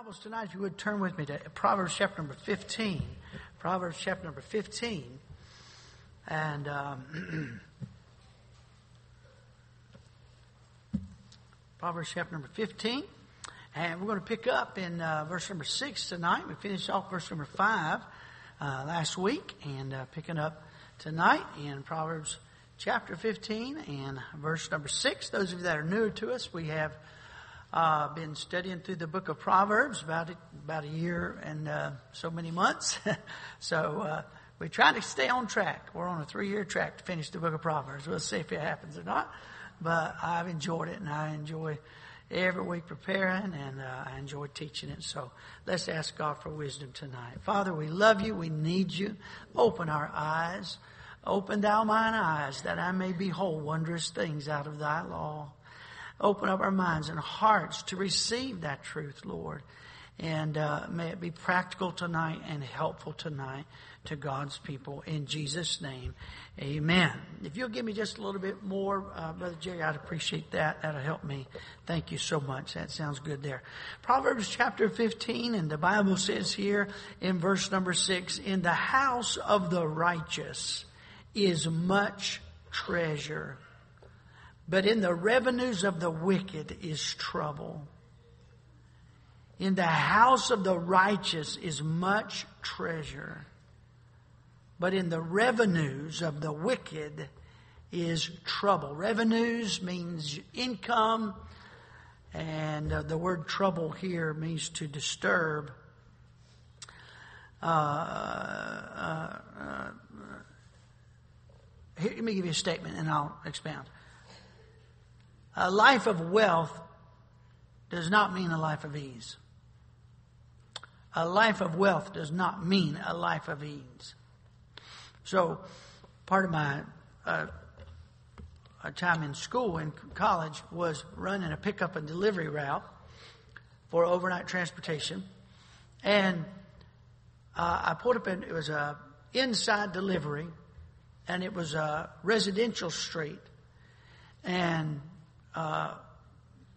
Bibles tonight, if you would turn with me to Proverbs chapter number 15. Proverbs chapter number 15. And um, Proverbs chapter number 15. And we're going to pick up in uh, verse number 6 tonight. We finished off verse number 5 uh, last week and uh, picking up tonight in Proverbs chapter 15 and verse number 6. Those of you that are newer to us, we have uh, been studying through the book of Proverbs about a, about a year and uh, so many months. so uh, we try to stay on track. We're on a three-year track to finish the book of Proverbs. We'll see if it happens or not. But I've enjoyed it, and I enjoy every week preparing, and uh, I enjoy teaching it. So let's ask God for wisdom tonight. Father, we love you. We need you. Open our eyes. Open thou mine eyes that I may behold wondrous things out of thy law. Open up our minds and hearts to receive that truth, Lord. And uh, may it be practical tonight and helpful tonight to God's people. In Jesus' name, amen. If you'll give me just a little bit more, uh, Brother Jerry, I'd appreciate that. That'll help me. Thank you so much. That sounds good there. Proverbs chapter 15, and the Bible says here in verse number 6, In the house of the righteous is much treasure but in the revenues of the wicked is trouble. In the house of the righteous is much treasure. But in the revenues of the wicked is trouble. Revenues means income, and uh, the word trouble here means to disturb. Uh, uh, uh here, let me give you a statement and I'll expound. A life of wealth does not mean a life of ease. A life of wealth does not mean a life of ease. So, part of my uh, time in school in college was running a pickup and delivery route for overnight transportation, and uh, I put up in it was a inside delivery, and it was a residential street, and uh,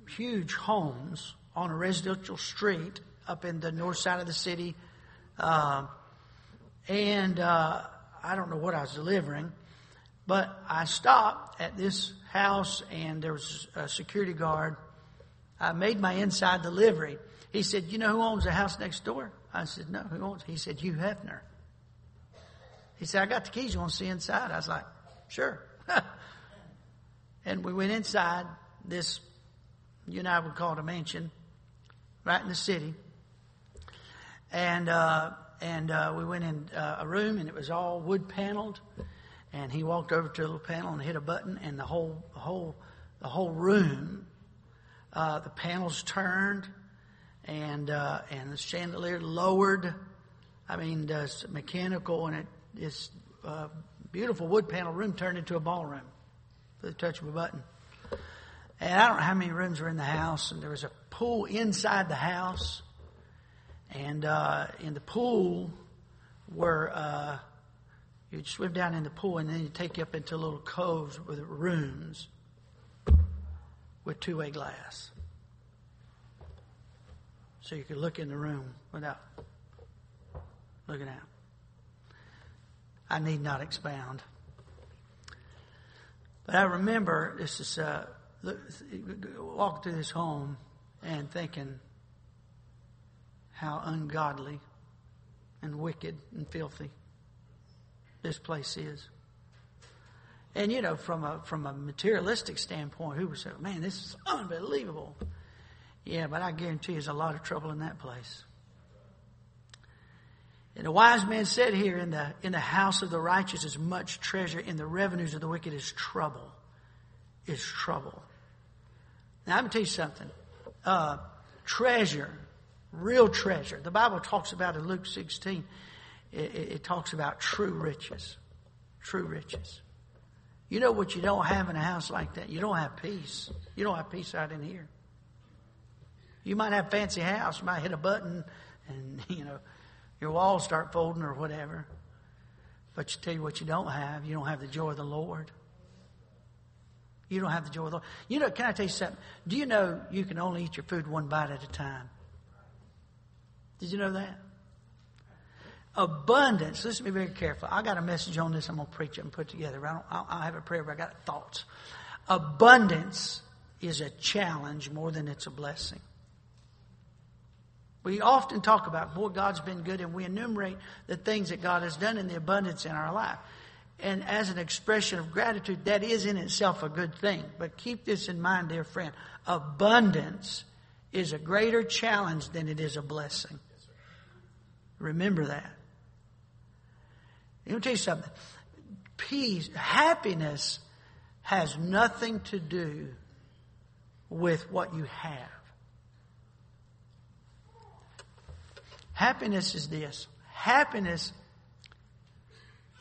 huge homes on a residential street up in the north side of the city. Uh, and uh, I don't know what I was delivering, but I stopped at this house and there was a security guard. I made my inside delivery. He said, You know who owns the house next door? I said, No, who owns it? He said, Hugh Hefner. He said, I got the keys. You want to see inside? I was like, Sure. and we went inside this, you and I would call it a mansion, right in the city. And, uh, and uh, we went in uh, a room and it was all wood paneled. And he walked over to a little panel and hit a button, and the whole, the whole, the whole room, uh, the panels turned, and uh, and the chandelier lowered. I mean, it's mechanical, and it this uh, beautiful wood panel room turned into a ballroom for the touch of a button. And I don't know how many rooms were in the house, and there was a pool inside the house. And uh, in the pool were uh, you'd swim down in the pool, and then you'd take you up into little coves with rooms with two-way glass, so you could look in the room without looking out. I need not expound, but I remember this is. Uh, walking through this home and thinking how ungodly and wicked and filthy this place is. And you know, from a from a materialistic standpoint, who would say, "Man, this is unbelievable"? Yeah, but I guarantee there's a lot of trouble in that place. And the wise man said here, "In the in the house of the righteous is much treasure; in the revenues of the wicked is trouble." Is trouble. Now, I'm going to tell you something. Uh, treasure, real treasure. The Bible talks about in Luke 16, it, it talks about true riches. True riches. You know what you don't have in a house like that? You don't have peace. You don't have peace out in here. You might have a fancy house. You might hit a button and, you know, your walls start folding or whatever. But you tell you what you don't have. You don't have the joy of the Lord. You don't have the joy of the Lord. You know, can I tell you something? Do you know you can only eat your food one bite at a time? Did you know that? Abundance. Listen to me very carefully. I got a message on this. I'm going to preach it and put it together. I don't, I have a prayer, but I got thoughts. Abundance is a challenge more than it's a blessing. We often talk about, boy, God's been good, and we enumerate the things that God has done in the abundance in our life. And as an expression of gratitude, that is in itself a good thing. But keep this in mind, dear friend. Abundance is a greater challenge than it is a blessing. Remember that. Let me tell you something. Peace, happiness has nothing to do with what you have. Happiness is this. Happiness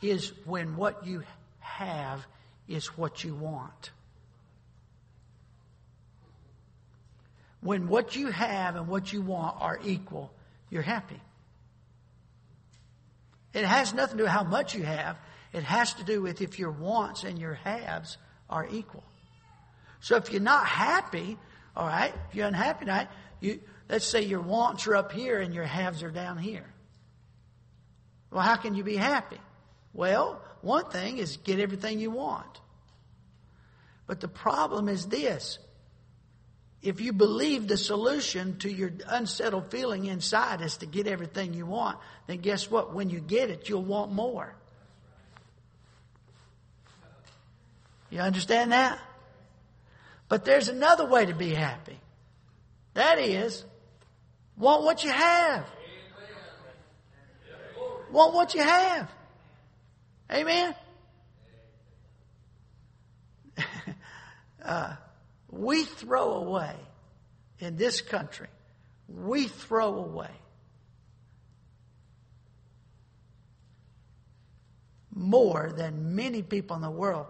is when what you have is what you want. When what you have and what you want are equal, you're happy. It has nothing to do with how much you have. It has to do with if your wants and your haves are equal. So if you're not happy, all right, if you're unhappy tonight, you, let's say your wants are up here and your haves are down here. Well, how can you be happy? Well, one thing is get everything you want. But the problem is this. If you believe the solution to your unsettled feeling inside is to get everything you want, then guess what? When you get it, you'll want more. You understand that? But there's another way to be happy. That is, want what you have. Want what you have. Amen? uh, we throw away in this country, we throw away more than many people in the world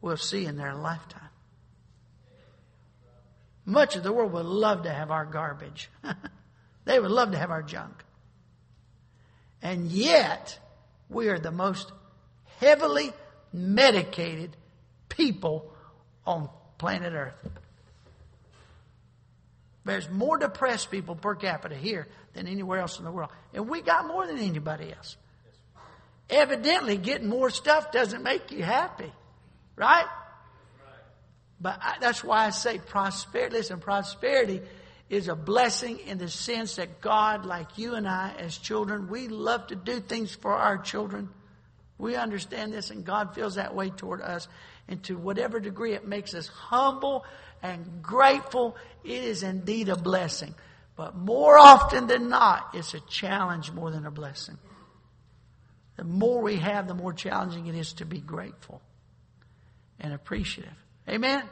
will see in their lifetime. Much of the world would love to have our garbage. they would love to have our junk. And yet, we are the most heavily medicated people on planet Earth. There's more depressed people per capita here than anywhere else in the world. And we got more than anybody else. Evidently, getting more stuff doesn't make you happy. Right? But I, that's why I say prosperity. Listen, prosperity is a blessing in the sense that God, like you and I as children, we love to do things for our children. We understand this, and God feels that way toward us. And to whatever degree it makes us humble and grateful, it is indeed a blessing. But more often than not, it's a challenge more than a blessing. The more we have, the more challenging it is to be grateful and appreciative. Amen?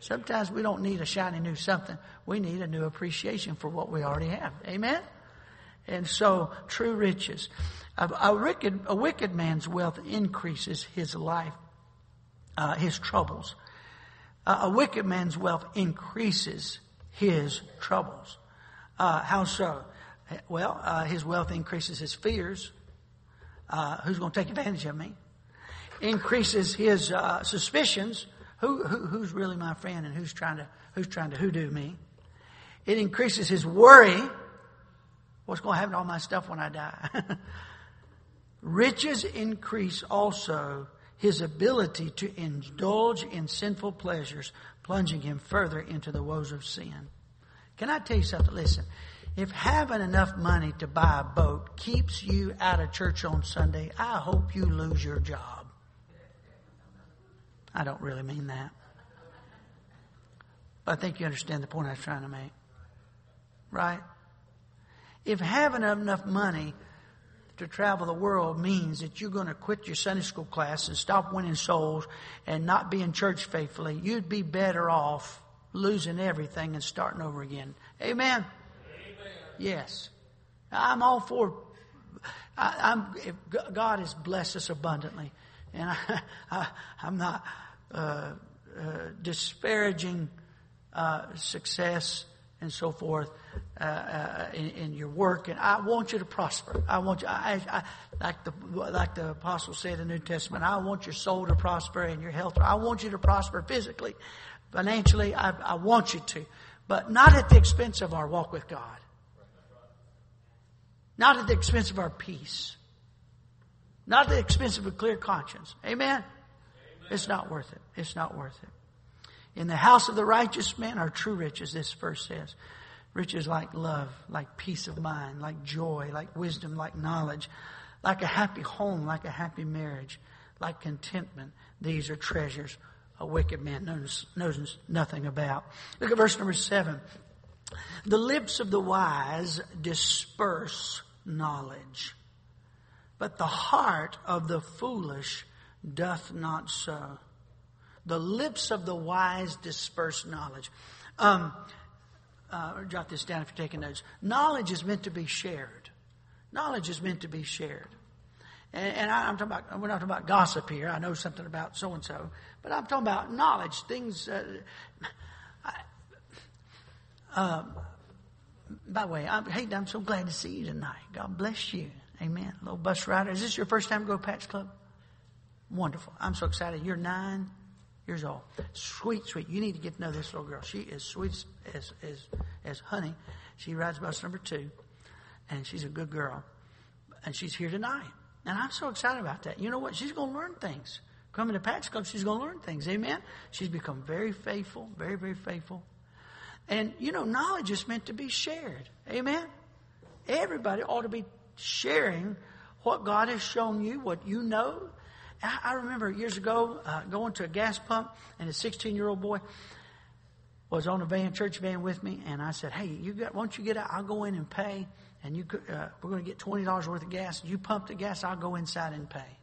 Sometimes we don't need a shiny new something. We need a new appreciation for what we already have. Amen? And so, true riches. A, a wicked, a wicked man's wealth increases his life, uh, his troubles. Uh, a wicked man's wealth increases his troubles. Uh, how so? Well, uh, his wealth increases his fears. Uh, who's going to take advantage of me? Increases his uh, suspicions who, who, who's really my friend and who's trying to, who's trying to hoodoo me. It increases his worry. What's going to happen to all my stuff when I die? Riches increase also his ability to indulge in sinful pleasures, plunging him further into the woes of sin. Can I tell you something? Listen, if having enough money to buy a boat keeps you out of church on Sunday, I hope you lose your job. I don't really mean that. But I think you understand the point I was trying to make. Right? If having enough money to travel the world means that you're going to quit your Sunday school class and stop winning souls and not be in church faithfully, you'd be better off losing everything and starting over again. Amen? Amen. Yes. I'm all for, I, am God has blessed us abundantly. And I, I, I'm not, uh, uh, disparaging uh, success and so forth uh, uh, in, in, your work. And I want you to prosper. I want you, I, I, like the like the apostle said in the New Testament. I want your soul to prosper and your health. I want you to prosper physically, financially. I, I want you to, but not at the expense of our walk with God. Not at the expense of our peace. Not at the expense of a clear conscience. Amen? It's not worth it. It's not worth it. In the house of the righteous man are true riches, this verse says. Riches like love, like peace of mind, like joy, like wisdom, like knowledge, like a happy home, like a happy marriage, like contentment. These are treasures a wicked man knows, knows nothing about. Look at verse number seven. The lips of the wise disperse knowledge, but the heart of the foolish doth not so. The lips of the wise disperse knowledge. Um, uh, jot this down if you're taking notes. Knowledge is meant to be shared. Knowledge is meant to be shared. And, and I, am talking about, we're not talking about gossip here. I know something about so and so. But I'm talking about knowledge, things. Uh, I, um, by the way, I'm, hey, I'm so glad to see you tonight. God bless you. Amen. Little bus rider. Is this your first time to go to Patch Club? Wonderful. I'm so excited. You're nine years old. Sweet, sweet. You need to get to know this little girl. She is sweet as, as, as honey. She rides bus number two, and she's a good girl. And she's here tonight. And I'm so excited about that. You know what? She's going to learn things. Coming to Patch Club, she's going to learn things. Amen? She's become very faithful, very, very faithful. And, you know, knowledge is meant to be shared. Amen? Everybody ought to be sharing what God has shown you, what you know. I, remember years ago uh, going to a gas pump, and a 16 year old boy was on a van, church van with me, and I said, "Hey, you got? Why don't you get out? I'll go in and pay, and you uh, we're going to get twenty dollars worth of gas. You pump the gas, I'll go inside and pay."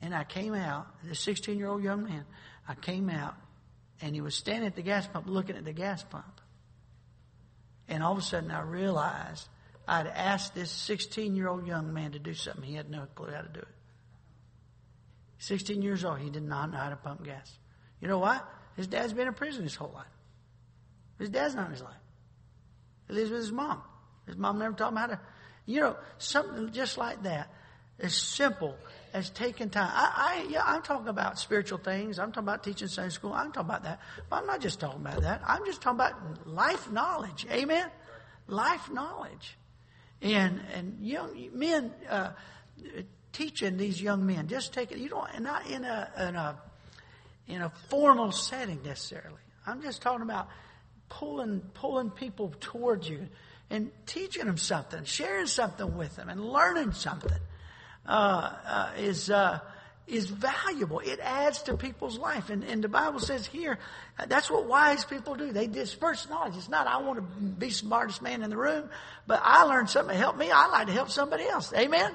And I came out, the 16 year old young man, I came out, and he was standing at the gas pump looking at the gas pump. And all of a sudden, I realized I'd asked this 16 year old young man to do something. He had no clue how to do it. 16 years old, he did not know how to pump gas. You know why? His dad's been in prison his whole life. His dad's not in his life. He lives with his mom. His mom never taught him how to, you know, something just like that. As simple as taking time. I, I, yeah, I'm talking about spiritual things. I'm talking about teaching Sunday school. I'm talking about that. But I'm not just talking about that. I'm just talking about life knowledge. Amen? Life knowledge. And, and young men, uh, teaching these young men. Just take it. You don't not in a in a in a formal setting necessarily. I'm just talking about pulling pulling people towards you and teaching them something, sharing something with them, and learning something uh, uh, is. Uh, is valuable. It adds to people's life. And, and the Bible says here, that's what wise people do. They disperse knowledge. It's not, I want to be smartest man in the room, but I learned something to help me. I like to help somebody else. Amen?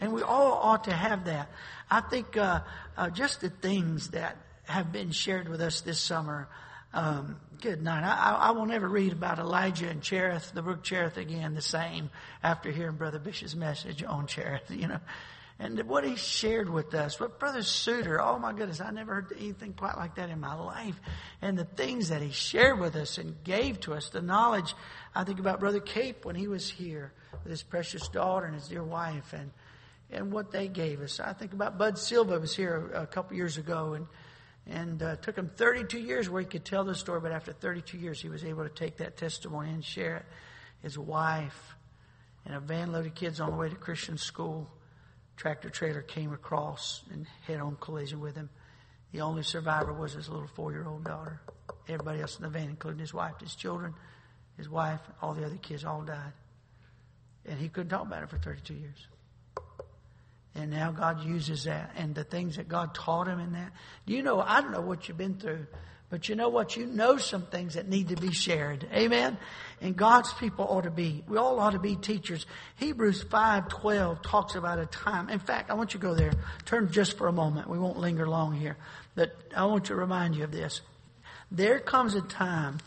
And we all ought to have that. I think uh, uh, just the things that have been shared with us this summer. Um, good night. I, I, will never read about Elijah and Cherith, the brook Cherith again, the same after hearing Brother Bishop's message on Cherith, you know. And what he shared with us, what Brother Suter, oh my goodness, I never heard anything quite like that in my life. And the things that he shared with us and gave to us, the knowledge. I think about Brother Cape when he was here with his precious daughter and his dear wife and and what they gave us. I think about Bud Silva was here a, a couple years ago, and and uh, took him 32 years where he could tell the story, but after 32 years, he was able to take that testimony and share it. His wife and a van load of kids on the way to Christian school, tractor trailer came across and head-on collision with him. The only survivor was his little four-year-old daughter. Everybody else in the van, including his wife, his children, his wife, all the other kids, all died. And he couldn't talk about it for 32 years. And now God uses that and the things that God taught him in that. Do you know, I don't know what you've been through, but you know what? You know some things that need to be shared. Amen? And God's people ought to be, we all ought to be teachers. Hebrews 5.12 talks about a time. In fact, I want you to go there. Turn just for a moment. We won't linger long here. But I want to remind you of this. There comes a time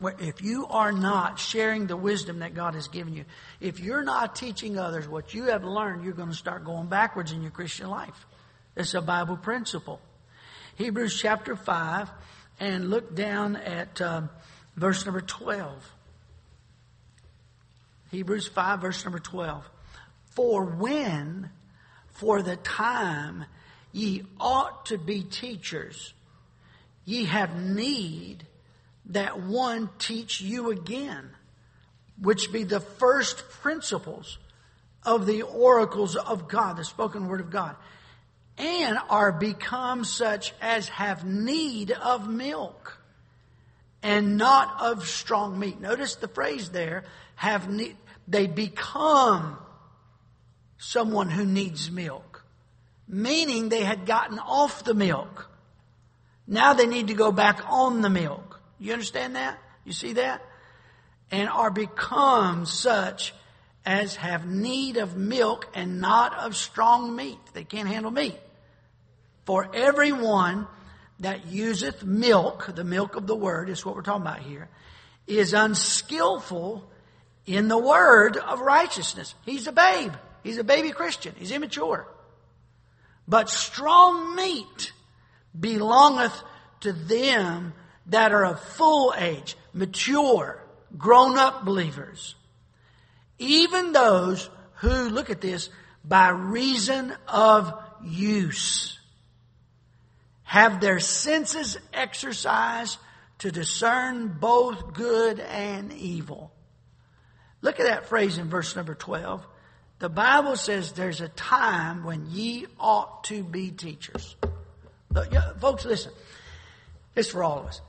where if you are not sharing the wisdom that God has given you, if you're not teaching others what you have learned, you're going to start going backwards in your Christian life. It's a Bible principle. Hebrews chapter 5, and look down at um, verse number 12. Hebrews 5, verse number 12. For when, for the time, ye ought to be teachers, ye have need that one teach you again, which be the first principles of the oracles of God, the spoken word of God, and are become such as have need of milk and not of strong meat. Notice the phrase there, have need, they become someone who needs milk. Meaning they had gotten off the milk. Now they need to go back on the milk. You understand that? You see that? And are become such as have need of milk and not of strong meat. They can't handle meat. For everyone that useth milk, the milk of the word is what we're talking about here, is unskillful in the word of righteousness. He's a babe. He's a baby Christian. He's immature. But strong meat belongeth to them that are of full age, mature, grown up believers. Even those who, look at this, by reason of use have their senses exercised to discern both good and evil. Look at that phrase in verse number 12. The Bible says there's a time when ye ought to be teachers. Folks, listen. It's for all of us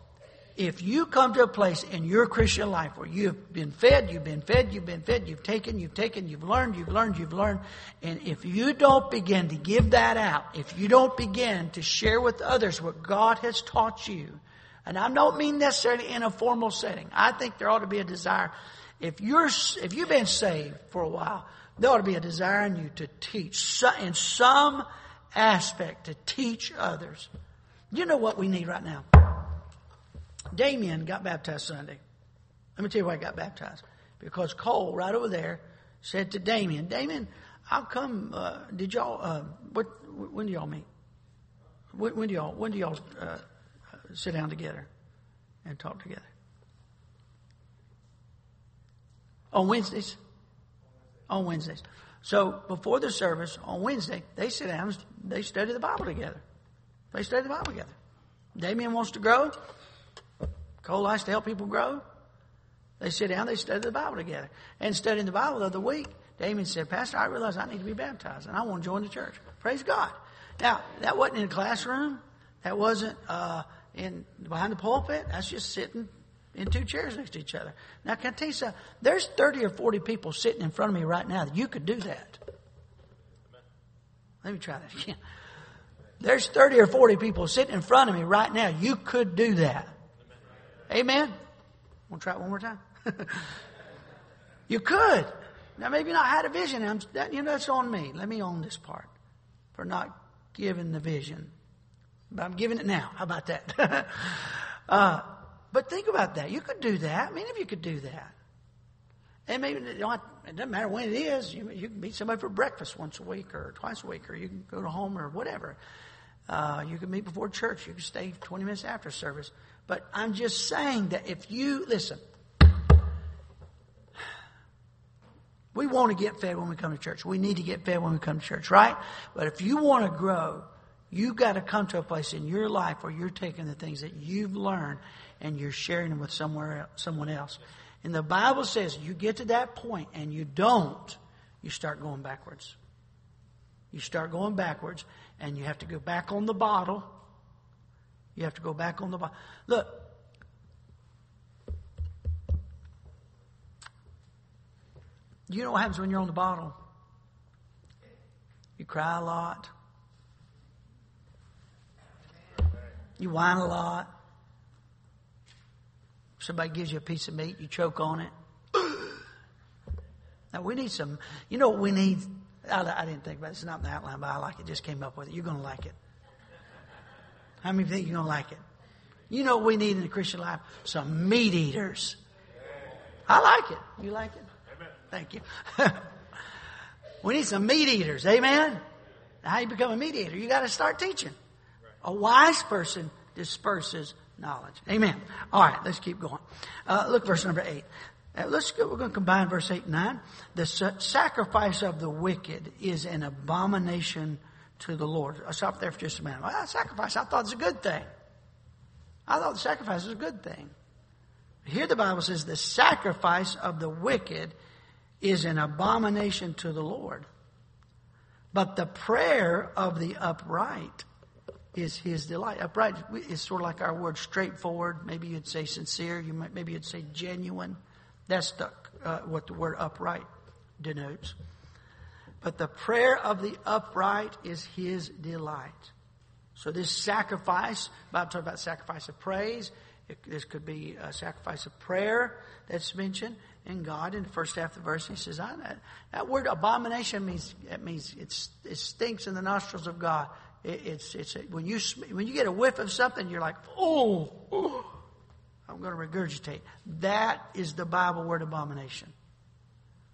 if you come to a place in your Christian life where you've been fed, you've been fed, you've been fed, you've taken, you've taken, you've learned, you've learned, you've learned, and if you don't begin to give that out, if you don't begin to share with others what God has taught you, and I don't mean necessarily in a formal setting. I think there ought to be a desire. If you're, if you've been saved for a while, there ought to be a desire in you to teach in some aspect to teach others. You know what we need right now? Damien got baptized Sunday. Let me tell you why he got baptized. Because Cole, right over there, said to Damien, Damien, how come, uh, did y'all, uh, what, when do y'all meet? When, when do y'all, when do y'all uh, sit down together and talk together? On Wednesdays? On Wednesdays. So before the service on Wednesday, they sit down, they study the Bible together. They study the Bible together. Damien wants to grow. Cole likes to help people grow. They sit down, they study the Bible together. And studying the Bible the other week, Damien said, Pastor, I realize I need to be baptized and I want to join the church. Praise God. Now, that wasn't in a classroom. That wasn't uh, in behind the pulpit. That's just sitting in two chairs next to each other. Now, can I tell you something? There's 30 or 40 people sitting in front of me right now that you could do that. Let me try that again. There's 30 or 40 people sitting in front of me right now. You could do that. Amen? We'll try it one more time. you could. Now, maybe not had a vision. I'm, that, you know, that's on me. Let me own this part for not giving the vision. But I'm giving it now. How about that? uh, but think about that. You could do that. Many of you could do that. And maybe it doesn't matter when it is. You, you, can meet somebody for breakfast once a week or twice a week, or you can go to home or whatever. Uh, you can meet before church. You can stay 20 minutes after service. But I'm just saying that if you, listen, we want to get fed when we come to church. We need to get fed when we come to church, right? But if you want to grow, you've got to come to a place in your life where you're taking the things that you've learned and you're sharing them with somewhere, someone else. And the Bible says you get to that point and you don't, you start going backwards. You start going backwards and you have to go back on the bottle you have to go back on the Bible. Look. You know what happens when you're on the bottle? You cry a lot. You whine a lot. Somebody gives you a piece of meat, you choke on it. now we need some, you know what we need? I, I didn't think about it. It's not in the outline, but I like it. Just came up with it. You're going to like it. How many think you're going to like it? You know what we need in the Christian life? Some meat eaters. I like it. You like it? Amen. Thank you. we need some meat eaters. Amen? How you become a meat eater? You got to start teaching. A wise person disperses knowledge. Amen. All right, let's keep going. Uh, look, verse number eight. Uh, let's go, we're going to combine verse eight and nine. The sacrifice of the wicked is an abomination to the Lord. I stop there for just a minute. Well, sacrifice, I thought it was a good thing. I thought the sacrifice was a good thing. Here the Bible says the sacrifice of the wicked is an abomination to the Lord. But the prayer of the upright is his delight. Upright is sort of like our word straightforward. Maybe you'd say sincere. You might, maybe you'd say genuine. That's the, uh, what the word upright denotes. But the prayer of the upright is his delight. So this sacrifice, I'm talking about sacrifice of praise. It, this could be a sacrifice of prayer that's mentioned in God in the first half of the verse. He says, that, that word abomination means, it means it stinks in the nostrils of God. It, it's, it's, when you, when you get a whiff of something, you're like, oh, oh I'm going to regurgitate. That is the Bible word abomination.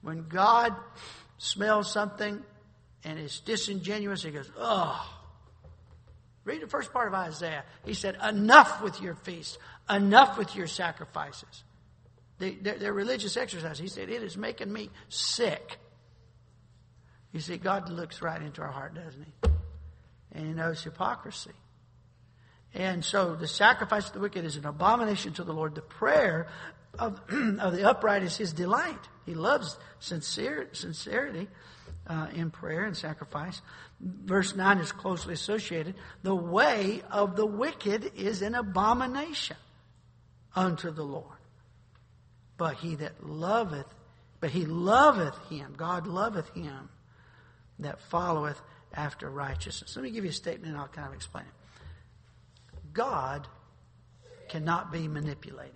When God smells something and it's disingenuous, he goes, oh. Read the first part of Isaiah. He said, enough with your feasts, enough with your sacrifices. They, their, their religious exercise. He said, it is making me sick. You see, God looks right into our heart, doesn't he? And he knows hypocrisy. And so the sacrifice of the wicked is an abomination to the Lord. The prayer of, of the upright is his delight. He loves sincere, sincerity uh, in prayer and sacrifice. Verse 9 is closely associated. The way of the wicked is an abomination unto the Lord. But he that loveth, but he loveth him, God loveth him that followeth after righteousness. Let me give you a statement and I'll kind of explain it. God cannot be manipulated.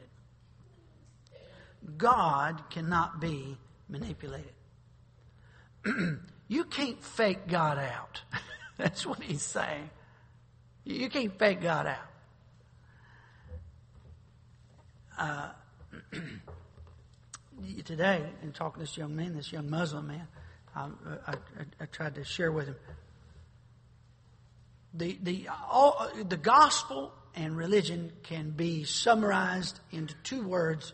God cannot be manipulated. you can't fake God out. That's what he's saying. You can't fake God out. Uh, today, in talking to this young man, this young Muslim man, I, I, I tried to share with him the the all, the gospel and religion can be summarized into two words.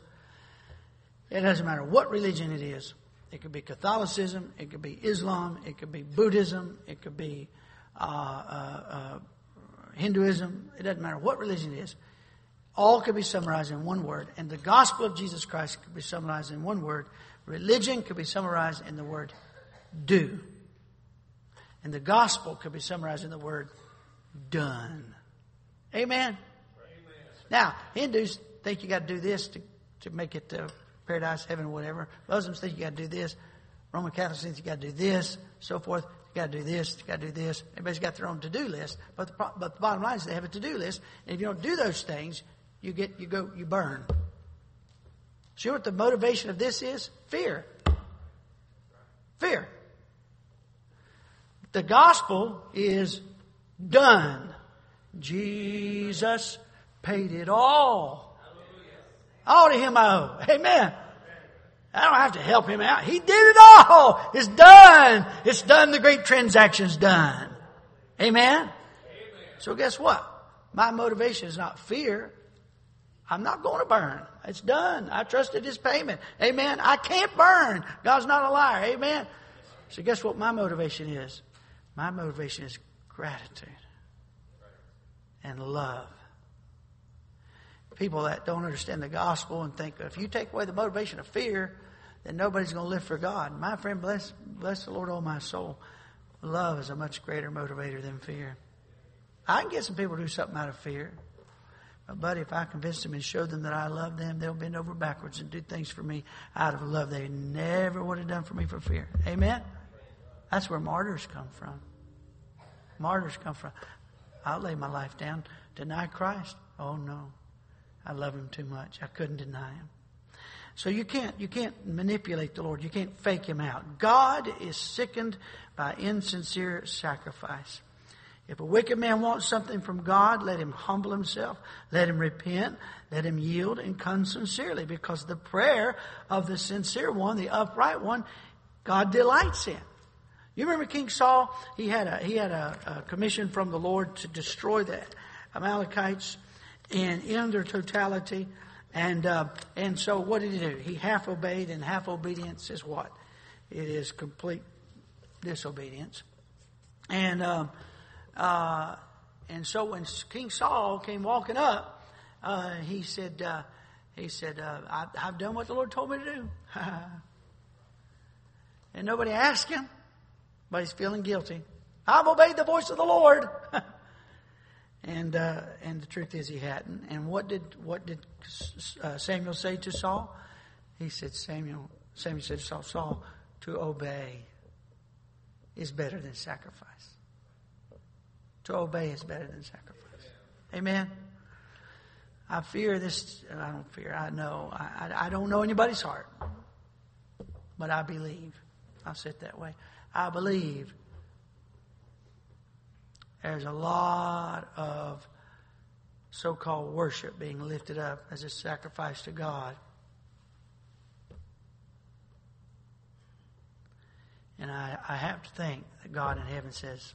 It doesn't matter what religion it is. It could be Catholicism, it could be Islam, it could be Buddhism, it could be uh, uh, uh, Hinduism. It doesn't matter what religion it is. All could be summarized in one word. And the gospel of Jesus Christ could be summarized in one word. Religion could be summarized in the word do. And the gospel could be summarized in the word done. Amen. Amen. Now, Hindus think you got to do this to, to make it to paradise, heaven, whatever. Muslims think you got to do this. Roman Catholics think you got to do this, so forth. You got to do this. You got to do this. Everybody's got their own to-do list. But the, but the bottom line is they have a to-do list. And if you don't do those things, you get you go you burn. See what the motivation of this is? Fear. Fear. The gospel is done. Jesus paid it all. All to him I owe. Amen. I don't have to help him out. He did it all. It's done. It's done. The great transaction's done. Amen. Amen. So guess what? My motivation is not fear. I'm not going to burn. It's done. I trusted his payment. Amen. I can't burn. God's not a liar. Amen. So guess what my motivation is? My motivation is gratitude and love. People that don't understand the gospel and think if you take away the motivation of fear, then nobody's going to live for God. My friend, bless, bless the Lord, oh my soul. Love is a much greater motivator than fear. I can get some people to do something out of fear. But buddy, if I convince them and show them that I love them, they'll bend over backwards and do things for me out of love they never would have done for me for fear. Amen? That's where martyrs come from. Martyrs come from. I'll lay my life down, deny Christ. Oh no. I love him too much. I couldn't deny him. So you can't, you can't manipulate the Lord. You can't fake him out. God is sickened by insincere sacrifice. If a wicked man wants something from God, let him humble himself, let him repent, let him yield and come sincerely, because the prayer of the sincere one, the upright one, God delights in. You remember King Saul? He had a, he had a, a commission from the Lord to destroy the Amalekites and in their totality. And, uh, and so what did he do? He half obeyed, and half obedience is what? It is complete disobedience. And, um, uh, and so when King Saul came walking up, uh, he said, uh, he said, uh, I, have done what the Lord told me to do. And nobody asked him, but he's feeling guilty. I've obeyed the voice of the Lord. and uh, and the truth is he hadn't. And what did what did uh, Samuel say to Saul? He said, Samuel. Samuel said to Saul, Saul, to obey is better than sacrifice. To obey is better than sacrifice. Amen. I fear this. I don't fear. I know. I, I, don't know anybody's heart, but I believe. I'll that way. I believe there's a lot of so called worship being lifted up as a sacrifice to God. And I, I have to think that God in heaven says,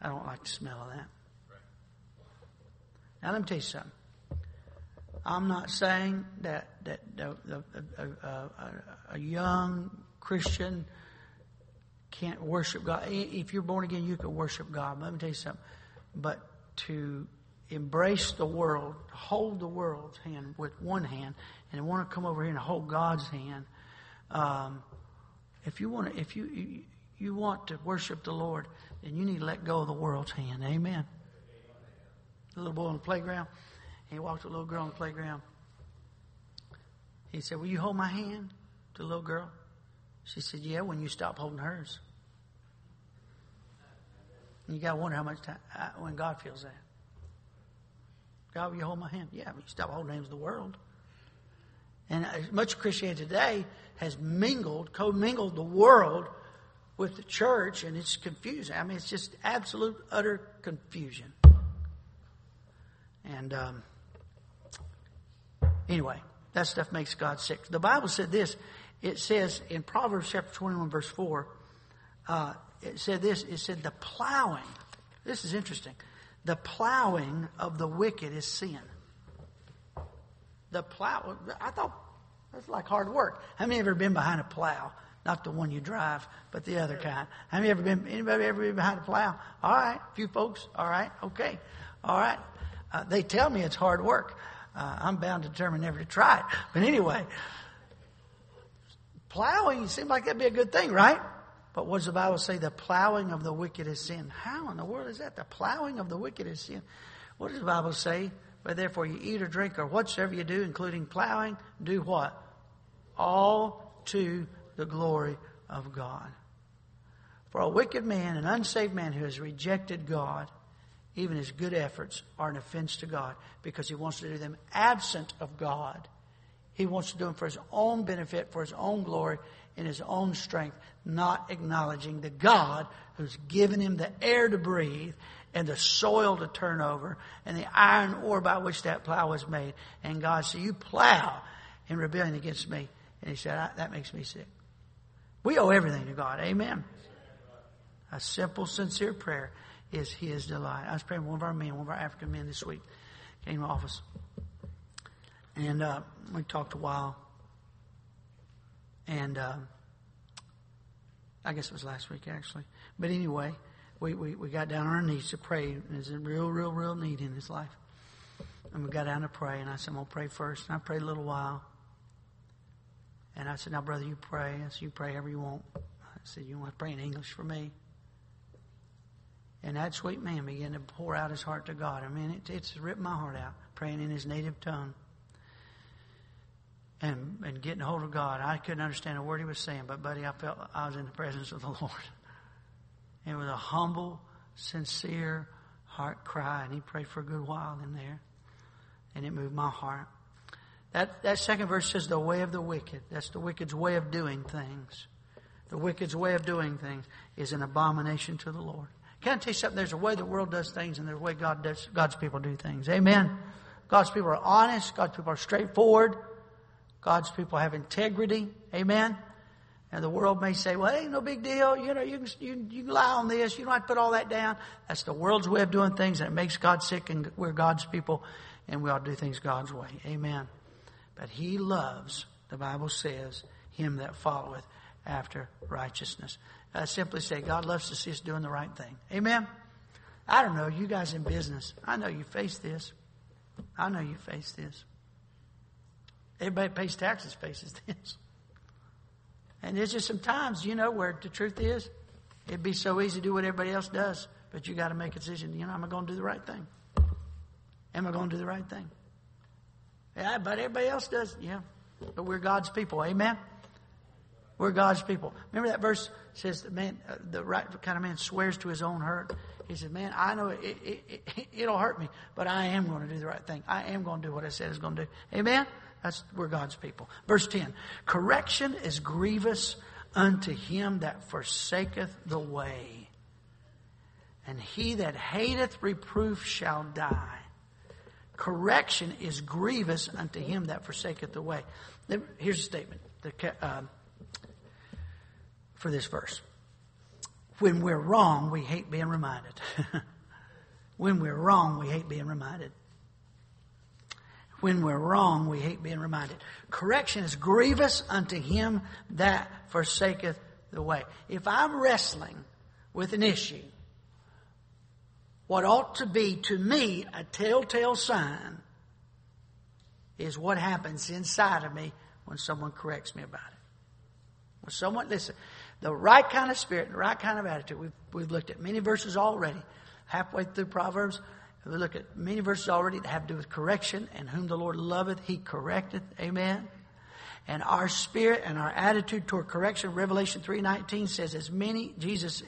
I don't like the smell of that. Now, let me tell you something. I'm not saying that, that the, the, uh, a, a young Christian can't worship God. If you're born again, you can worship God. Let me tell you something. But to embrace the world, hold the world's hand with one hand, and want to come over here and hold God's hand. Um, if you want to, if you, you you want to worship the Lord, then you need to let go of the world's hand. Amen. The little boy on the playground, he walked a little girl on the playground. He said, "Will you hold my hand?" To the little girl. She said, Yeah, when you stop holding hers. And you got to wonder how much time, uh, when God feels that. God, will you hold my hand? Yeah, you stop holding hands with the world. And as much of Christianity today has mingled, co-mingled the world with the church, and it's confusing. I mean, it's just absolute, utter confusion. And um, anyway, that stuff makes God sick. The Bible said this it says in Proverbs chapter 21, verse 4, uh, it said this it said, the plowing, this is interesting, the plowing of the wicked is sin. The plow, I thought that's like hard work. How many have ever been behind a plow? Not the one you drive, but the other kind. How many ever been, anybody ever been behind a plow? All right, a few folks. All right, okay. All right. Uh, they tell me it's hard work. Uh, I'm bound to determine never to try it. But anyway, Plowing seems like that'd be a good thing, right? But what does the Bible say? The plowing of the wicked is sin. How in the world is that? The plowing of the wicked is sin. What does the Bible say? But therefore you eat or drink or whatsoever you do, including plowing, do what? All to the glory of God. For a wicked man, an unsaved man who has rejected God, even his good efforts are an offense to God because he wants to do them absent of God he wants to do them for his own benefit, for his own glory, in his own strength, not acknowledging the God who's given him the air to breathe and the soil to turn over and the iron ore by which that plow was made. And God said, You plow in rebellion against me. And he said, That makes me sick. We owe everything to God. Amen. A simple, sincere prayer is His delight. I was praying with one of our men, one of our African men this week, came to my office. And uh, we talked a while. And uh, I guess it was last week, actually. But anyway, we, we, we got down on our knees to pray. There's a real, real, real need in his life. And we got down to pray. And I said, I'm going to pray first. And I prayed a little while. And I said, Now, brother, you pray. I said, You pray however you want. I said, You want to pray in English for me? And that sweet man began to pour out his heart to God. I mean, it, it's ripped my heart out, praying in his native tongue and, and getting hold of God. I couldn't understand a word he was saying, but buddy, I felt I was in the presence of the Lord. It was a humble, sincere heart cry, and he prayed for a good while in there, and it moved my heart. That that second verse says the way of the wicked. That's the wicked's way of doing things. The wicked's way of doing things is an abomination to the Lord. Can I tell you something? There's a way the world does things, and there's a way God does God's people do things. Amen. God's people are honest. God's people are straightforward. God's people have integrity. Amen. And the world may say, well, ain't no big deal. You know, you can, you, you can lie on this. You don't have to put all that down. That's the world's way of doing things and it makes God sick and we're God's people and we ought to do things God's way. Amen. But he loves, the Bible says, him that followeth after righteousness. I simply say God loves to see us doing the right thing. Amen. I don't know, you guys in business, I know you face this. I know you face this. Everybody pays taxes faces this. And there's just some times, you know, where the truth is, it'd be so easy to do what everybody else does, but you got to make a decision. You know, am I going to do the right thing? Am I going to do the right thing? Yeah, but everybody else does. Yeah, but we're God's people. Amen. We're God's people. Remember that verse says the man, uh, the right kind of man swears to his own hurt. He says, "Man, I know it, it, it, it'll hurt me, but I am going to do the right thing. I am going to do what I said I was going to do." Amen. That's we're God's people. Verse ten: Correction is grievous unto him that forsaketh the way, and he that hateth reproof shall die. Correction is grievous unto him that forsaketh the way. Here's a statement uh, for this verse. When we're wrong, we hate being reminded. when we're wrong, we hate being reminded. When we're wrong, we hate being reminded. Correction is grievous unto him that forsaketh the way. If I'm wrestling with an issue, what ought to be to me a telltale sign is what happens inside of me when someone corrects me about it. When someone, listen, the right kind of spirit, the right kind of attitude. We've, we've looked at many verses already, halfway through Proverbs. We look at many verses already that have to do with correction, and whom the Lord loveth, he correcteth. Amen and our spirit and our attitude toward correction. Revelation 3.19 says, as many, Jesus,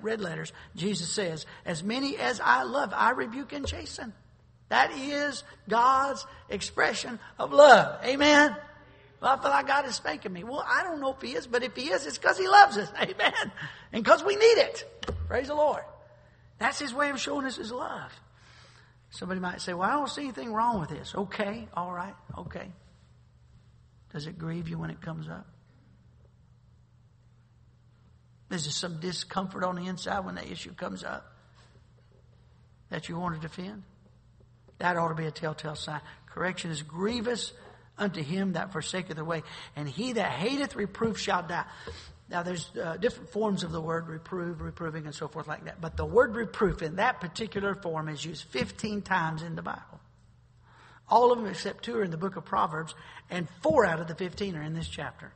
red letters, Jesus says, as many as I love, I rebuke and chasten. That is God's expression of love. Amen. Well, I feel like God is spanking me. Well, I don't know if He is, but if He is, it's because He loves us. Amen. And because we need it. Praise the Lord. That's His way of showing us His love. Somebody might say, well, I don't see anything wrong with this. Okay. All right. Okay. Does it grieve you when it comes up? Is there some discomfort on the inside when that issue comes up that you want to defend? That ought to be a telltale sign. Correction is grievous unto him that forsaketh the way, and he that hateth reproof shall die. Now, there's uh, different forms of the word reprove, reproving, and so forth like that. But the word reproof in that particular form is used 15 times in the Bible. All of them except two are in the book of Proverbs, and four out of the 15 are in this chapter.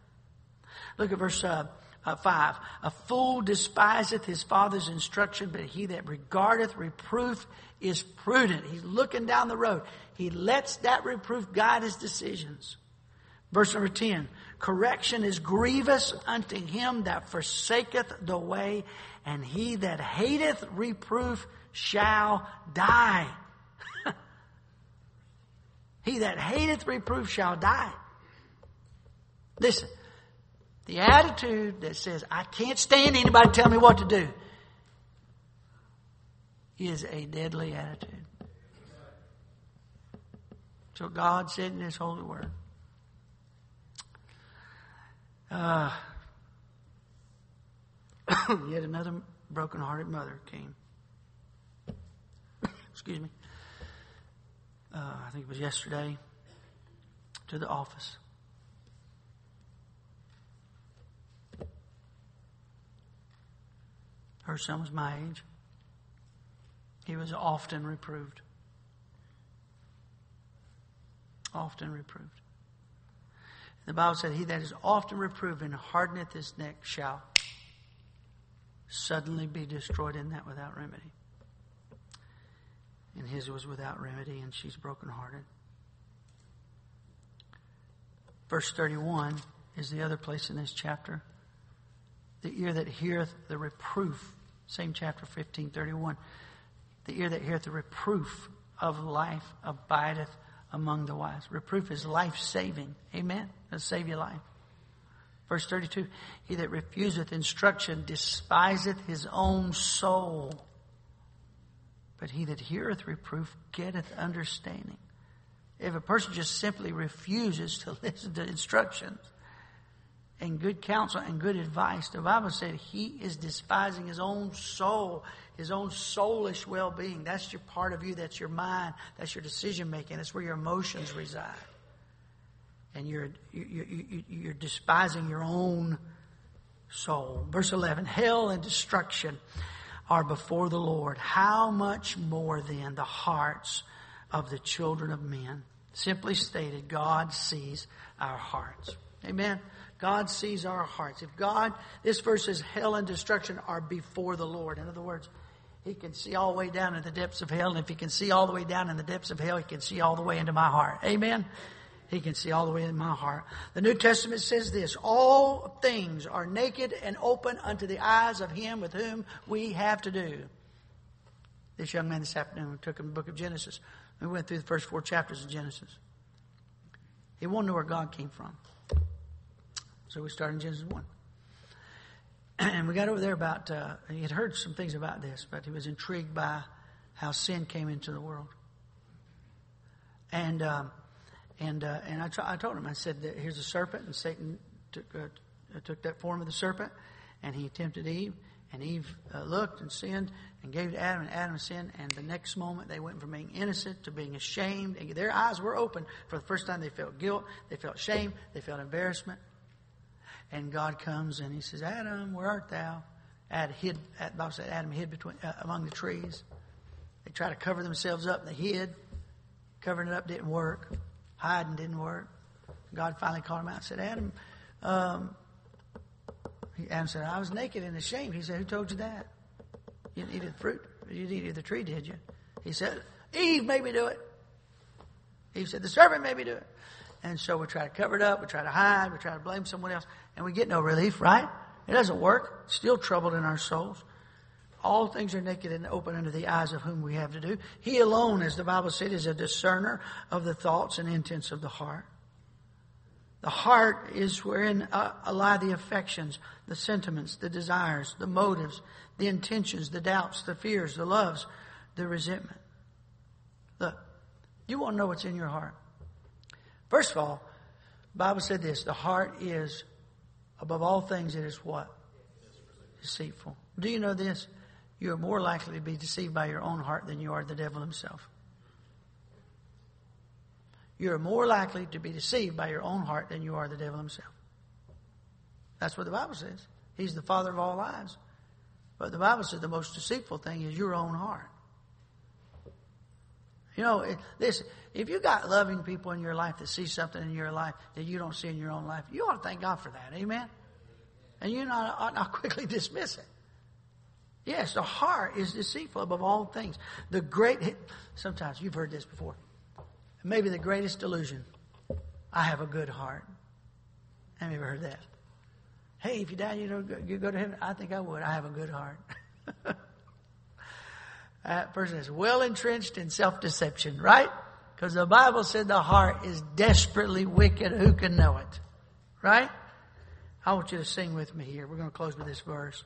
Look at verse uh, uh, 5. A fool despiseth his father's instruction, but he that regardeth reproof is prudent. He's looking down the road. He lets that reproof guide his decisions. Verse number 10. Correction is grievous unto him that forsaketh the way, and he that hateth reproof shall die. He that hateth reproof shall die. Listen, the attitude that says, I can't stand anybody tell me what to do, is a deadly attitude. So God said in His holy word. Uh, yet another broken-hearted mother came. Excuse me uh, I think it was yesterday, to the office. Her son was my age. He was often reproved. Often reproved. The Bible said, He that is often reproved and hardeneth his neck shall suddenly be destroyed in that without remedy and his was without remedy, and she's brokenhearted. Verse 31 is the other place in this chapter. The ear that heareth the reproof, same chapter 15, 31. The ear that heareth the reproof of life abideth among the wise. Reproof is life saving. Amen? It'll save your life. Verse 32 He that refuseth instruction despiseth his own soul. But he that heareth reproof getteth understanding. If a person just simply refuses to listen to instructions and good counsel and good advice, the Bible said he is despising his own soul, his own soulish well being. That's your part of you, that's your mind, that's your decision making, that's where your emotions reside. And you're, you're, you're despising your own soul. Verse 11 Hell and destruction are before the Lord, how much more then the hearts of the children of men? Simply stated, God sees our hearts. Amen. God sees our hearts. If God, this verse says hell and destruction are before the Lord. In other words, he can see all the way down in the depths of hell. And if he can see all the way down in the depths of hell, he can see all the way into my heart. Amen? He can see all the way in my heart. The New Testament says this, all things are naked and open unto the eyes of him with whom we have to do. This young man this afternoon took him the book of Genesis. We went through the first four chapters of Genesis. He to know where God came from. So we started in Genesis 1. And we got over there about, uh, he had heard some things about this, but he was intrigued by how sin came into the world. And, um, and, uh, and I, t- I told him, I said, here's a serpent, and Satan took, uh, took that form of the serpent, and he tempted Eve, and Eve uh, looked and sinned and gave to Adam, and Adam sinned, and the next moment they went from being innocent to being ashamed, and their eyes were open. For the first time they felt guilt, they felt shame, they felt embarrassment. And God comes and he says, Adam, where art thou? Adam hid, Bible said Adam hid between, uh, among the trees. They tried to cover themselves up. They hid. Covering it up didn't work. Hiding didn't work. God finally called him out and said, Adam, um, Adam said, I was naked and ashamed. He said, Who told you that? You didn't eat the fruit. You didn't eat the tree, did you? He said, Eve made me do it. Eve said, The serpent made me do it. And so we try to cover it up, we try to hide, we try to blame someone else, and we get no relief, right? It doesn't work. Still troubled in our souls. All things are naked and open under the eyes of whom we have to do. He alone, as the Bible said, is a discerner of the thoughts and intents of the heart. The heart is wherein uh, lie the affections, the sentiments, the desires, the motives, the intentions, the doubts, the fears, the loves, the resentment. Look, you want to know what's in your heart. First of all, the Bible said this the heart is, above all things, it is what? Deceitful. Do you know this? You are more likely to be deceived by your own heart than you are the devil himself. You're more likely to be deceived by your own heart than you are the devil himself. That's what the Bible says. He's the father of all lies. But the Bible says the most deceitful thing is your own heart. You know, this, if you got loving people in your life that see something in your life that you don't see in your own life, you ought to thank God for that. Amen? And you not, ought not quickly dismiss it. Yes, the heart is deceitful above all things. The great, sometimes you've heard this before. Maybe the greatest delusion. I have a good heart. Have you ever heard that? Hey, if you die, you know, you go to heaven. I think I would. I have a good heart. that person is well entrenched in self-deception, right? Because the Bible said the heart is desperately wicked. Who can know it? Right? I want you to sing with me here. We're going to close with this verse.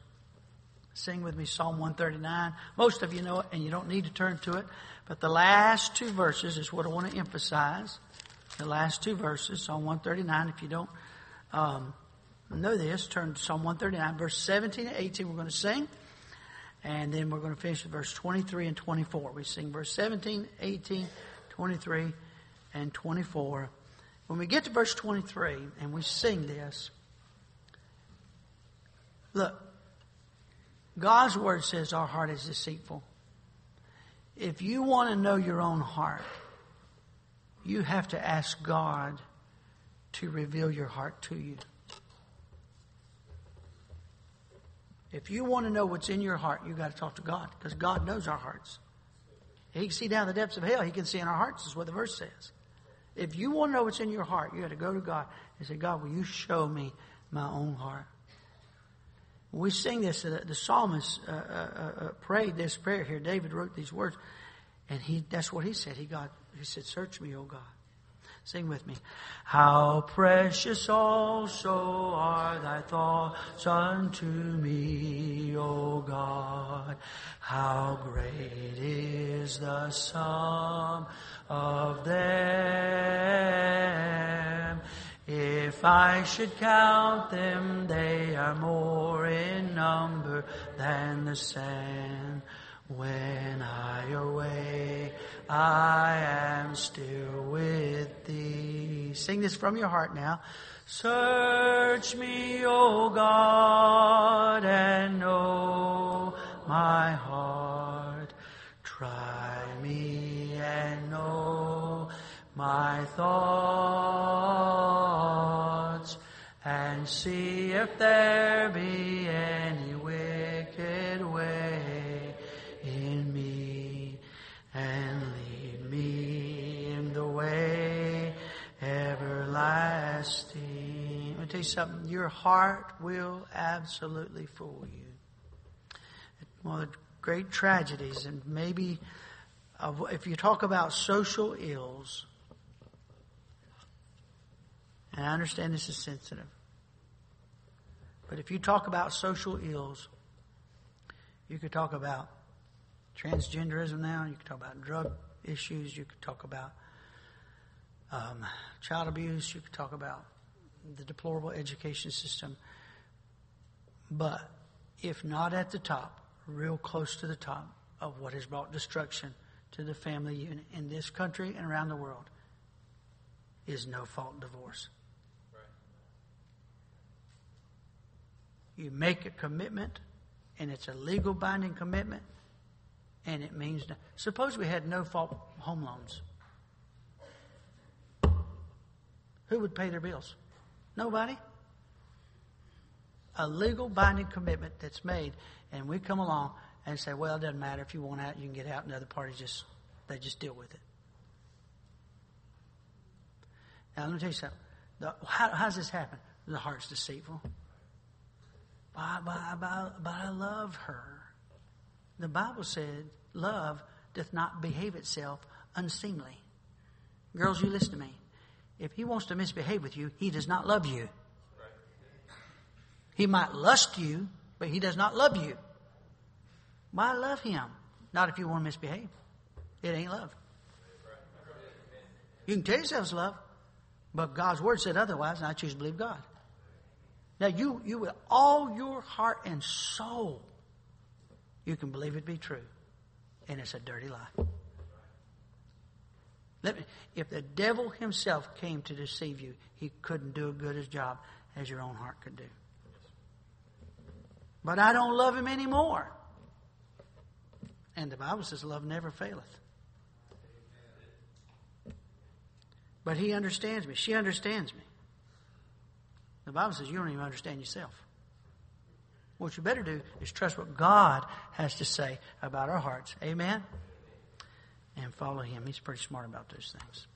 Sing with me Psalm 139. Most of you know it and you don't need to turn to it. But the last two verses is what I want to emphasize. The last two verses, Psalm 139. If you don't um, know this, turn to Psalm 139, verse 17 and 18. We're going to sing. And then we're going to finish with verse 23 and 24. We sing verse 17, 18, 23, and 24. When we get to verse 23 and we sing this, look, God's word says our heart is deceitful. If you want to know your own heart, you have to ask God to reveal your heart to you. If you want to know what's in your heart, you got to talk to God because God knows our hearts. He can see down the depths of hell. He can see in our hearts, is what the verse says. If you want to know what's in your heart, you got to go to God and say, God, will you show me my own heart? We sing this, uh, the psalmist uh, uh, uh, uh, prayed this prayer here. David wrote these words, and he that's what he said. He got he said, "Search me, O God." Sing with me. How precious also are thy thoughts unto me, O God. How great is the sum of them. If I should count them, they are more in number than the sand. When I awake, I am still with thee. Sing this from your heart now. Search me, O God, and know my heart. Try me and know my thoughts and see if there be any you something. Your heart will absolutely fool you. One of the great tragedies, and maybe if you talk about social ills, and I understand this is sensitive, but if you talk about social ills, you could talk about transgenderism now, you could talk about drug issues, you could talk about um, child abuse, you could talk about the deplorable education system. But if not at the top, real close to the top of what has brought destruction to the family unit in this country and around the world is no fault divorce. You make a commitment, and it's a legal binding commitment, and it means. No, suppose we had no fault home loans. Who would pay their bills? Nobody. A legal binding commitment that's made, and we come along and say, well, it doesn't matter. If you want out, you can get out, and the other party just, they just deal with it. Now, let me tell you something. The, how, how does this happen? The heart's deceitful. But, but, but, but I love her. The Bible said, love doth not behave itself unseemly. Girls, you listen to me. If he wants to misbehave with you, he does not love you. He might lust you, but he does not love you. Why love him? Not if you want to misbehave. It ain't love. You can tell yourself it's love, but God's word said otherwise, and I choose to believe God. Now you, you with all your heart and soul, you can believe it be true. And it's a dirty lie. Me, if the devil himself came to deceive you, he couldn't do a good as job as your own heart could do. But I don't love him anymore. And the Bible says love never faileth. But he understands me. She understands me. The Bible says you don't even understand yourself. What you better do is trust what God has to say about our hearts. Amen? And follow Him. He's pretty smart about those things.